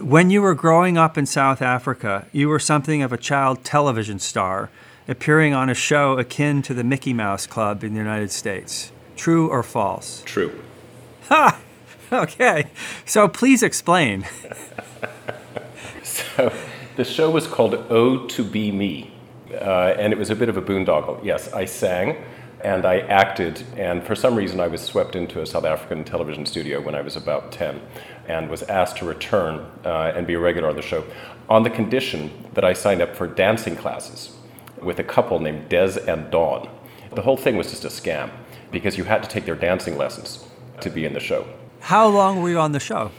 When you were growing up in South Africa, you were something of a child television star, appearing on a show akin to the Mickey Mouse Club in the United States. True or false? True. Ha! Okay. So please explain. so the show was called Oh to Be Me, uh, and it was a bit of a boondoggle. Yes, I sang and I acted, and for some reason I was swept into a South African television studio when I was about 10 and was asked to return uh, and be a regular on the show on the condition that I signed up for dancing classes with a couple named Des and Dawn. The whole thing was just a scam because you had to take their dancing lessons to be in the show. How long were you on the show?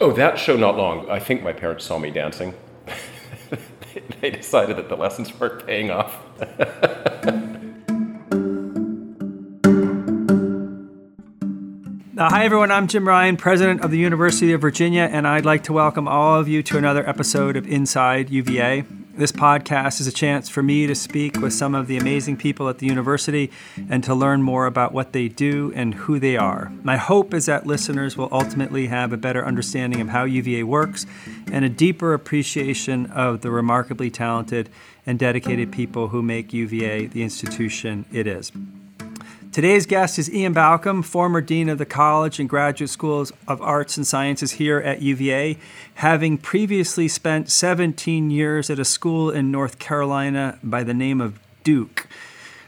Oh, that show not long. I think my parents saw me dancing. they decided that the lessons weren't paying off. Uh, hi, everyone. I'm Jim Ryan, president of the University of Virginia, and I'd like to welcome all of you to another episode of Inside UVA. This podcast is a chance for me to speak with some of the amazing people at the university and to learn more about what they do and who they are. My hope is that listeners will ultimately have a better understanding of how UVA works and a deeper appreciation of the remarkably talented and dedicated people who make UVA the institution it is. Today's guest is Ian Baucom, former Dean of the College and Graduate Schools of Arts and Sciences here at UVA, having previously spent 17 years at a school in North Carolina by the name of Duke.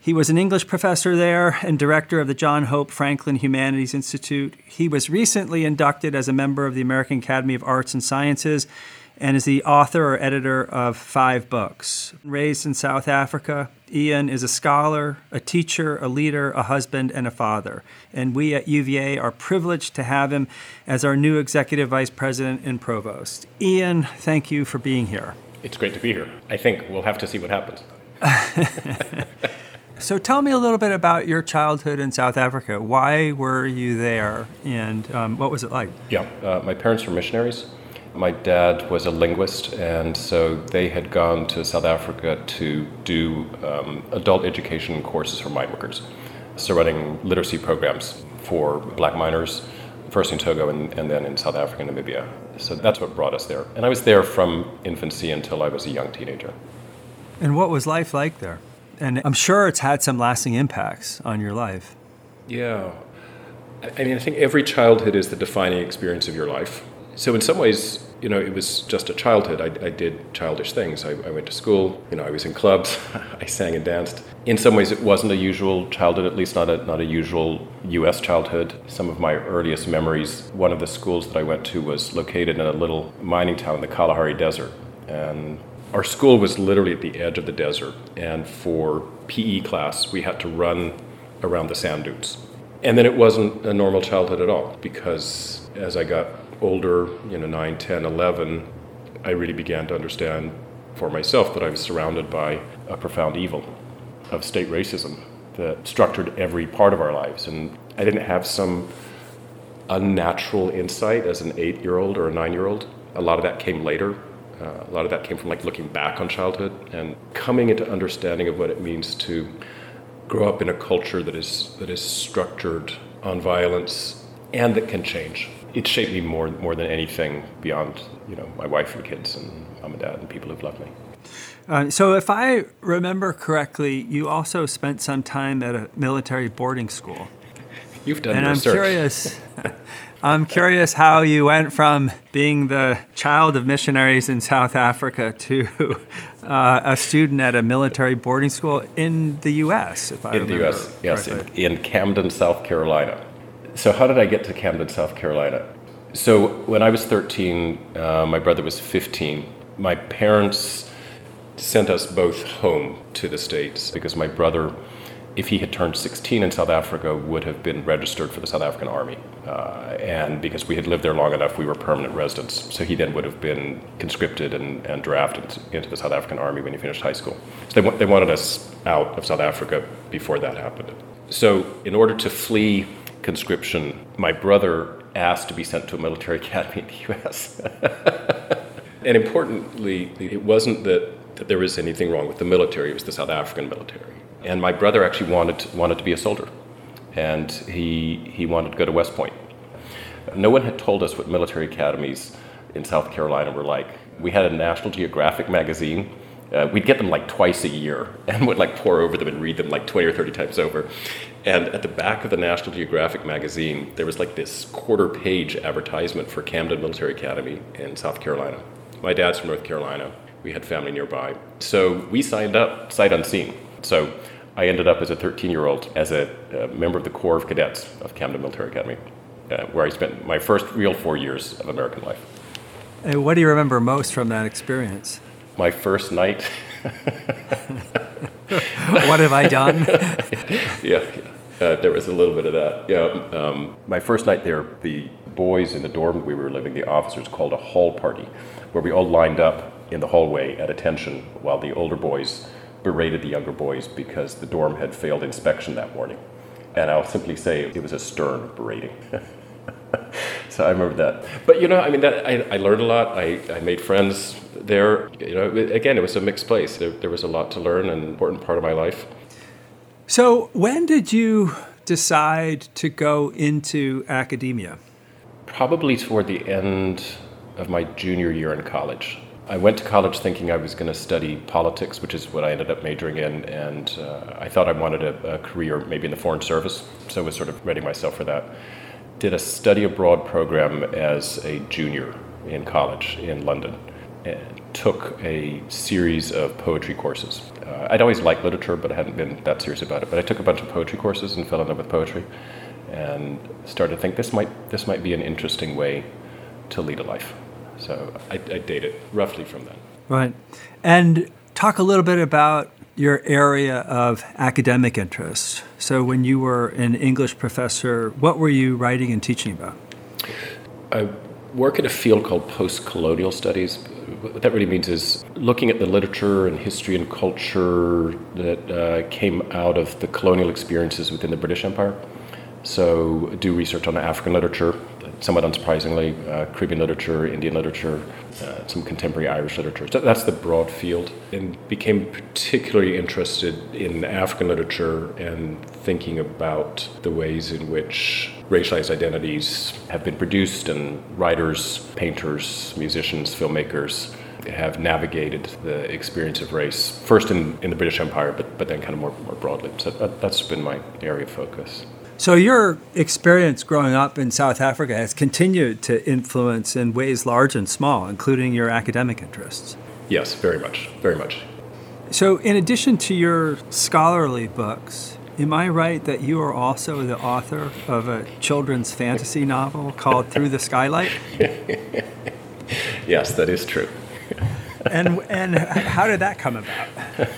He was an English professor there and director of the John Hope Franklin Humanities Institute. He was recently inducted as a member of the American Academy of Arts and Sciences and is the author or editor of five books. Raised in South Africa, Ian is a scholar, a teacher, a leader, a husband, and a father. And we at UVA are privileged to have him as our new executive vice president and provost. Ian, thank you for being here. It's great to be here. I think we'll have to see what happens. so tell me a little bit about your childhood in South Africa. Why were you there, and um, what was it like? Yeah, uh, my parents were missionaries. My dad was a linguist, and so they had gone to South Africa to do um, adult education courses for mine workers. So, running literacy programs for black miners, first in Togo and, and then in South Africa and Namibia. So, that's what brought us there. And I was there from infancy until I was a young teenager. And what was life like there? And I'm sure it's had some lasting impacts on your life. Yeah. I mean, I think every childhood is the defining experience of your life. So in some ways, you know, it was just a childhood. I, I did childish things. I, I, went to school. You know, I was in clubs. I sang and danced. In some ways, it wasn't a usual childhood. At least not a not a usual U.S. childhood. Some of my earliest memories. One of the schools that I went to was located in a little mining town in the Kalahari Desert, and our school was literally at the edge of the desert. And for PE class, we had to run around the sand dunes. And then it wasn't a normal childhood at all because as I got older, you know, 9, 10, 11, I really began to understand for myself that I was surrounded by a profound evil of state racism that structured every part of our lives. And I didn't have some unnatural insight as an eight year old or a nine year old. A lot of that came later. Uh, a lot of that came from like looking back on childhood and coming into understanding of what it means to grow up in a culture that is that is structured on violence and that can change it shaped me more more than anything beyond you know my wife and kids and mom and dad and people who've loved me. Uh, so, if I remember correctly, you also spent some time at a military boarding school. You've done and research. I'm curious. I'm curious how you went from being the child of missionaries in South Africa to uh, a student at a military boarding school in the U.S. If I in the U.S., yes, in, in Camden, South Carolina. So, how did I get to Camden, South Carolina? So, when I was 13, uh, my brother was 15. My parents sent us both home to the States because my brother, if he had turned 16 in South Africa, would have been registered for the South African Army. Uh, and because we had lived there long enough, we were permanent residents. So he then would have been conscripted and, and drafted into the South African Army when he finished high school. So they, they wanted us out of South Africa before that happened. So, in order to flee conscription, my brother asked to be sent to a military academy in the US. and importantly, it wasn't that, that there was anything wrong with the military, it was the South African military. And my brother actually wanted to, wanted to be a soldier, and he, he wanted to go to West Point. No one had told us what military academies in South Carolina were like. We had a National Geographic magazine. Uh, we'd get them like twice a year and would like pour over them and read them like 20 or 30 times over. And at the back of the National Geographic magazine, there was like this quarter page advertisement for Camden Military Academy in South Carolina. My dad's from North Carolina. We had family nearby. So we signed up sight unseen. So I ended up as a 13 year old as a, a, member of the Corps of Cadets of Camden Military Academy, uh, where I spent my first real four years of American life. And what do you remember most from that experience? My first night. what have I done? yeah, uh, there was a little bit of that. Yeah, um, my first night there, the boys in the dorm we were living, the officers called a hall party, where we all lined up in the hallway at attention while the older boys berated the younger boys because the dorm had failed inspection that morning. And I'll simply say it was a stern berating. so I remember that. But you know, I mean, that, I, I learned a lot. I, I made friends there. You know, again, it was a mixed place. There, there was a lot to learn, an important part of my life. So, when did you decide to go into academia? Probably toward the end of my junior year in college. I went to college thinking I was going to study politics, which is what I ended up majoring in, and uh, I thought I wanted a, a, career maybe in the Foreign Service, so I was sort of readying myself for that. Did a study abroad program as a junior in college in London, and took a series of poetry courses. Uh, I'd always liked literature, but I hadn't been that serious about it. But I took a bunch of poetry courses and fell in love with poetry, and started to think this might this might be an interesting way to lead a life. So I, I date it roughly from then. Right. And talk a little bit about your area of academic interest. So when you were an English professor, what were you writing and teaching about? I work in a field called post colonial studies. What that really means is looking at the literature and history and culture that uh, came out of the colonial experiences within the British Empire. So, do research on African literature, somewhat unsurprisingly, uh, Caribbean literature, Indian literature, uh, some contemporary Irish literature. So that's the broad field. And became particularly interested in African literature and thinking about the ways in which racialized identities have been produced and writers, painters, musicians, filmmakers have navigated the experience of race, first in, in the British Empire, but, but then kind of more, more broadly. So that, that's been my area of focus. So, your experience growing up in South Africa has continued to influence in ways large and small, including your academic interests. Yes, very much, very much. So, in addition to your scholarly books, am I right that you are also the author of a children's fantasy novel called Through the Skylight? yes, that is true. and, and how did that come about?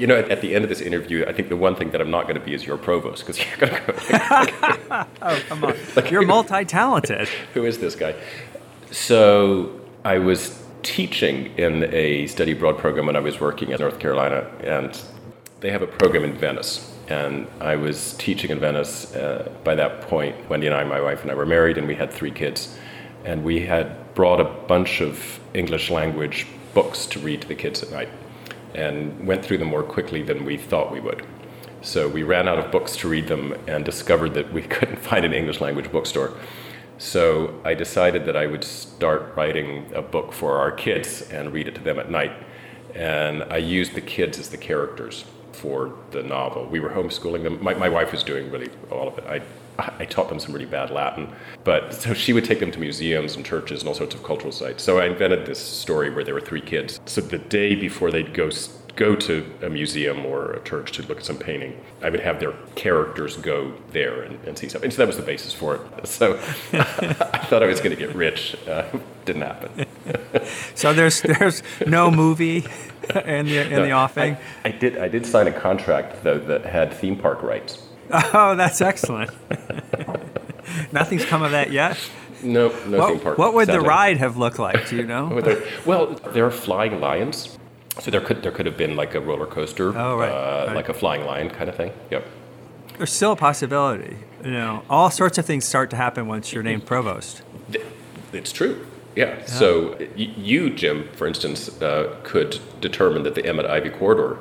you know, at, at, the end of this interview, I think the one thing that I'm not going to be is your provost because you're going to go. oh, come on. Like, you're multi talented. Who is this guy? So I was teaching in a study abroad program when I was working in North Carolina, and they have a program in Venice. And I was teaching in Venice uh, by that point. Wendy and I, my wife and I, were married, and we had three kids. And we had brought a bunch of English language books to read to the kids at night and went through them more quickly than we thought we would. So we ran out of books to read them and discovered that we couldn't find an English language bookstore. So I decided that I would start writing a book for our kids and read it to them at night. And I used the kids as the characters for the novel. We were homeschooling them. My, my wife was doing really all of it. I I taught them some really bad Latin. But so she would take them to museums and churches and all sorts of cultural sites. So I invented this story where there were three kids. So the day before they'd go go to a museum or a church to look at some painting, I would have their characters go there and, and see stuff. And so that was the basis for it. So I thought I was going to get rich. Uh, didn't happen. So there's there's no movie in the in no, the offing. I, I did I did sign a contract though that had theme park rights. Oh, that's excellent. Nothing's come of that yet. No, no what, theme park. What would sadly. the ride have looked like? Do you know? well, there are flying lions, so there could there could have been like a roller coaster, oh, right, uh, right. like a flying lion kind of thing. Yep. There's still a possibility. You know, all sorts of things start to happen once you're named provost. It's true. Yeah. yeah. So you, Jim, for instance, uh, could determine that the Emmet Ivy corridor,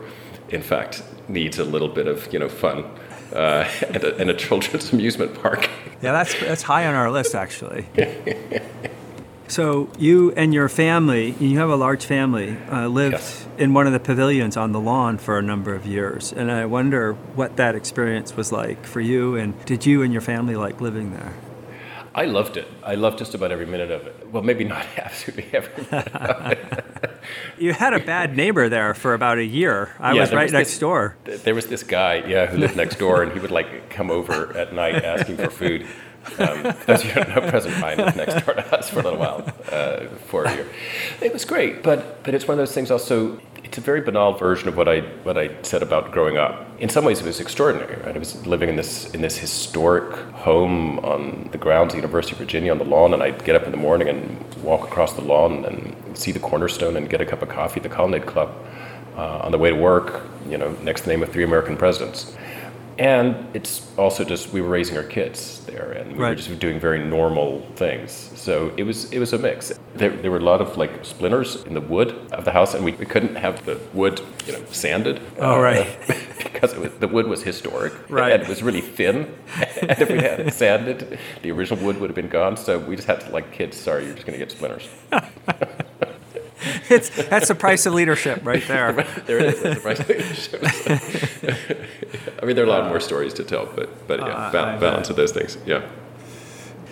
in fact, needs a little bit of you know fun uh, and, a, and, a, children's amusement park. Yeah, that's that's high on our list actually. So you and your family, you have a large family, uh, lived Yes. in one of the pavilions on the lawn for a number of years, and I wonder what that experience was like for you. And did you and your family like living there? I loved it. I loved just about every minute of it. Well, maybe not absolutely every minute. Of it. You had a bad neighbor there for about a year. I Yeah, was right was next this- door. There was this guy, yeah, who lived next door, and he would like come over at night asking for food. Um, those you don't know, President Biden lived next door to us for a little while, uh, for a year. It was great, but but it's one of those things. Also, it's a very banal version of what I what I said about growing up. In some ways, it was extraordinary. Right? I was living in this in this historic home on the grounds of the University of Virginia on the lawn, and I'd get up in the morning and walk across the lawn and see the cornerstone and get a cup of coffee at the Colonnade Club uh, on the way to work, you know, next to the name of three American presidents. And it's also just we were raising our kids there, and we were just doing very normal things. So it was it was a mix. There, there were a lot of like splinters in the wood of the house, and we, we couldn't have the wood, you know, sanded. Oh, right. because it was, the wood was historic, Right. And it was really thin, and if we had it sanded, the original wood would have been gone. So we just had to like kids. Sorry, you're just going to get splinters. It's, that's the price of leadership right there. there it is. That's the price of leadership. I mean, there are a lot more stories to tell, but but yeah, Uh, ba- balance of those things. Yeah,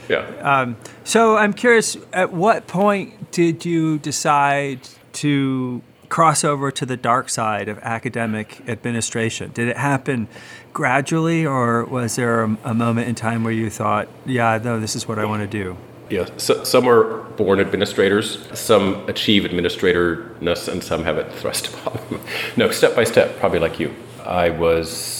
yeah. So I'm curious, at what point did you decide to cross over to the dark side of academic administration? Did it happen gradually, or was there a, a moment in time where you thought, yeah, no, this is what I want to do? Yeah, so, some are born administrators, some achieve administratorness, and some have it thrust upon them. No, step by step, probably like you. I was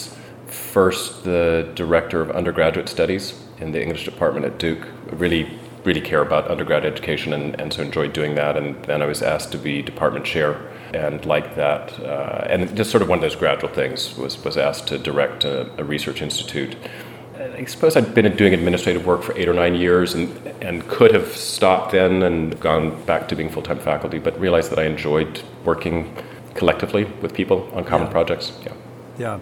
first the director of undergraduate studies in the English department at Duke. I really, really care about undergrad education, and, and so enjoyed doing that. And then I was asked to be department chair, and like that, uh, and just sort of one of those gradual things was was asked to direct a, a research institute. I suppose I'd been doing administrative work for eight or nine years and, and could have stopped then and gone back to being full time faculty, but realized that I enjoyed working collectively with people on common Yeah. projects. Yeah. Yeah.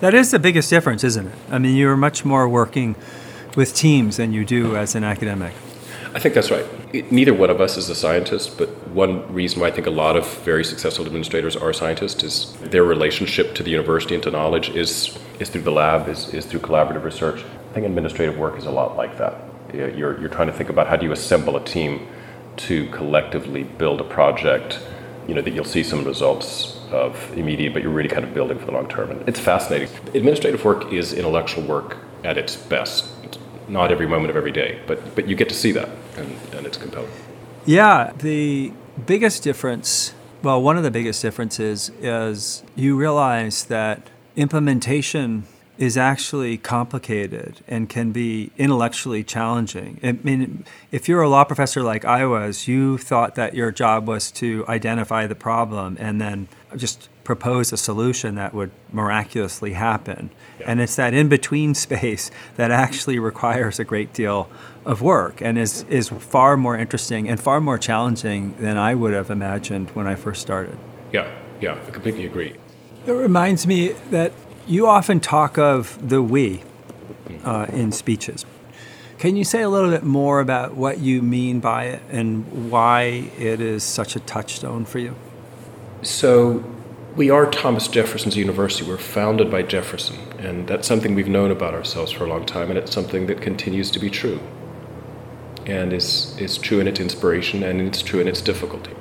That is the biggest difference, isn't it? I mean, you're much more working with teams than you do as an academic. I think that's right. It- neither one of us is a scientist, but one reason why I think a lot of very successful administrators are scientists is their relationship to the university and to knowledge is, is through the lab, is, is through collaborative research. I think administrative work is a lot like that. You're, you're trying to think about how do you assemble a team to collectively build a project you know, that you'll see some results of immediate, but you're really kind of building for the long term. And it's fascinating. Administrative work is intellectual work at its best. Not every moment of every day, but, but you get to see that, and, and it's compelling. Yeah, the biggest difference, well, one of the biggest differences is you realize that implementation is actually complicated and can be intellectually challenging. I mean, if you're a law professor like I was, you thought that your job was to identify the problem and then just propose a solution that would miraculously happen. Yeah. And it's that in between space that actually requires a great deal of work and is, is far more interesting and far more challenging than I would have imagined when I first started. Yeah, yeah, I completely agree. It reminds me that you often talk of the we uh, in speeches. Can you say a little bit more about what you mean by it and why it is such a touchstone for you? So, we are Thomas Jefferson's University. We're founded by Jefferson, and that's something we've known about ourselves for a long time, and it's something that continues to be true. And is, is true in its inspiration, and it's true in its difficulty.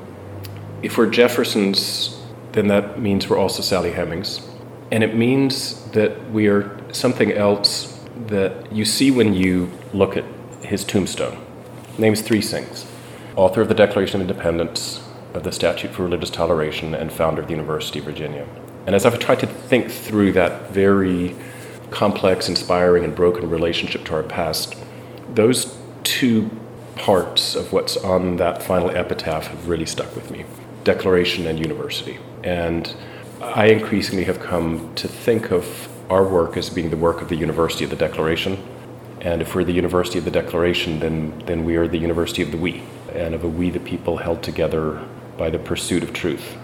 If we're Jefferson's, then that means we're also Sally Hemings. And it means that we are something else that you see when you look at his tombstone. Names three things author of the Declaration of Independence, of the Statute for Religious Toleration, and founder of the University of Virginia. And as I've tried to think through that very complex, inspiring, and broken relationship to our past, those two parts of what's on that final epitaph have really stuck with me Declaration and University. And I increasingly have come to think of our work as being the work of the University of the Declaration. And if we're the University of the Declaration, then, then we are the University of the We, and of a we the people held together by the pursuit of truth.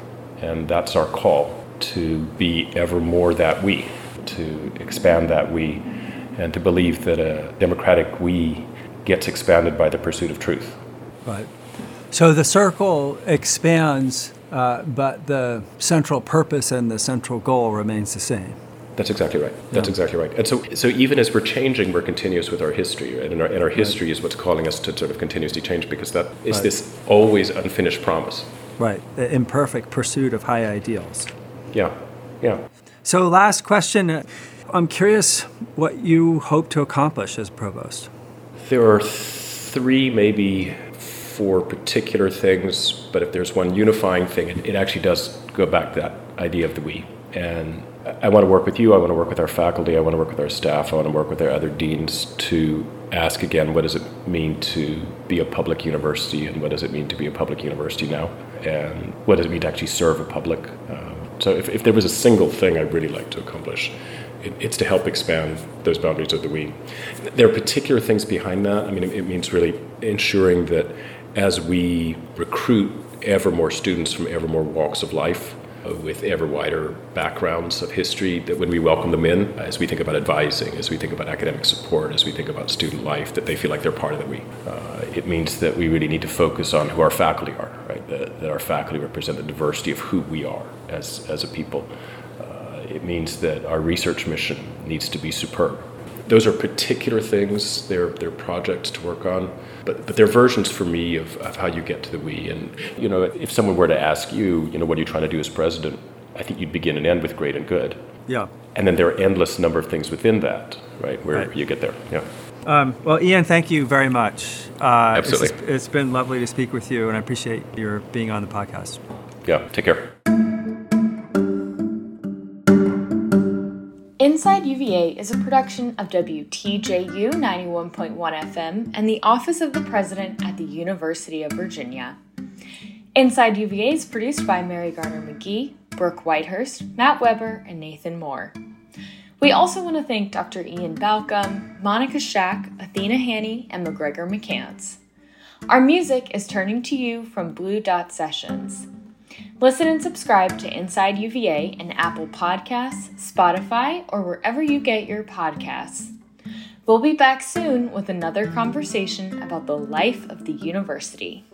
And that's our call to be ever more that we, to expand that we, and to believe that a democratic we gets expanded by the pursuit of truth. Right. So the circle expands, uh, but the central purpose and the central goal remains the same. That's exactly right. That's yeah. exactly right. And so, so even as we're changing, we're continuous with our history, right? and, our, and our history right. is what's calling us to sort of continuously change because that is right. this always unfinished promise. Right, the imperfect pursuit of high ideals. Yeah, yeah. So, last question. I'm curious what you hope to accomplish as provost. There are three, maybe four particular things, but if there's one unifying thing, it, it actually does go back to that idea of the we. And I want to work with you, I want to work with our faculty, I want to work with our staff, I want to work with our other deans to ask again what does it mean to be a public university and what does it mean to be a public university now and what does it mean to actually serve a public. Um, so if, if there was a single thing I'd really like to accomplish, it, it's to help expand those boundaries of the we. There are particular things behind that. I mean, it, it means really ensuring that as we recruit ever more students from ever more walks of life, with ever wider backgrounds of history that when we welcome them in, as we think about advising, as we think about academic support, as we think about student life, that they feel like they're part of the we. Uh, it means that we really need to focus on who our faculty are, right? That, that our faculty represent the diversity of who we are as, as a people. Uh, it means that our research mission needs to be superb those are particular things. They're, they're projects to work on, but, but they're versions for me of, of how you get to the we. And, you know, if someone were to ask you, you know, what are you trying to do as president? I think you'd begin and end with great and good. Yeah. And then there are endless number of things within that, right, where right. you get there. Yeah. Um, well, Ian, thank you very much. Uh, Absolutely. It's, it's been lovely to speak with you, and I appreciate your being on the podcast. Yeah, take care. Inside UVA is a production of WTJU 91.1 FM and the Office of the President at the University of Virginia. Inside UVA is produced by Mary Garner McGee, Brooke Whitehurst, Matt Weber, and Nathan Moore. We also want to thank Dr. Ian Baucom, Monica Shack, Athena Haney, and McGregor McCants. Our music is Turning to You from Blue Dot Sessions. Listen and subscribe to Inside UVA in Apple Podcasts, Spotify, or wherever you get your podcasts. We'll be back soon with another conversation about the life of the university.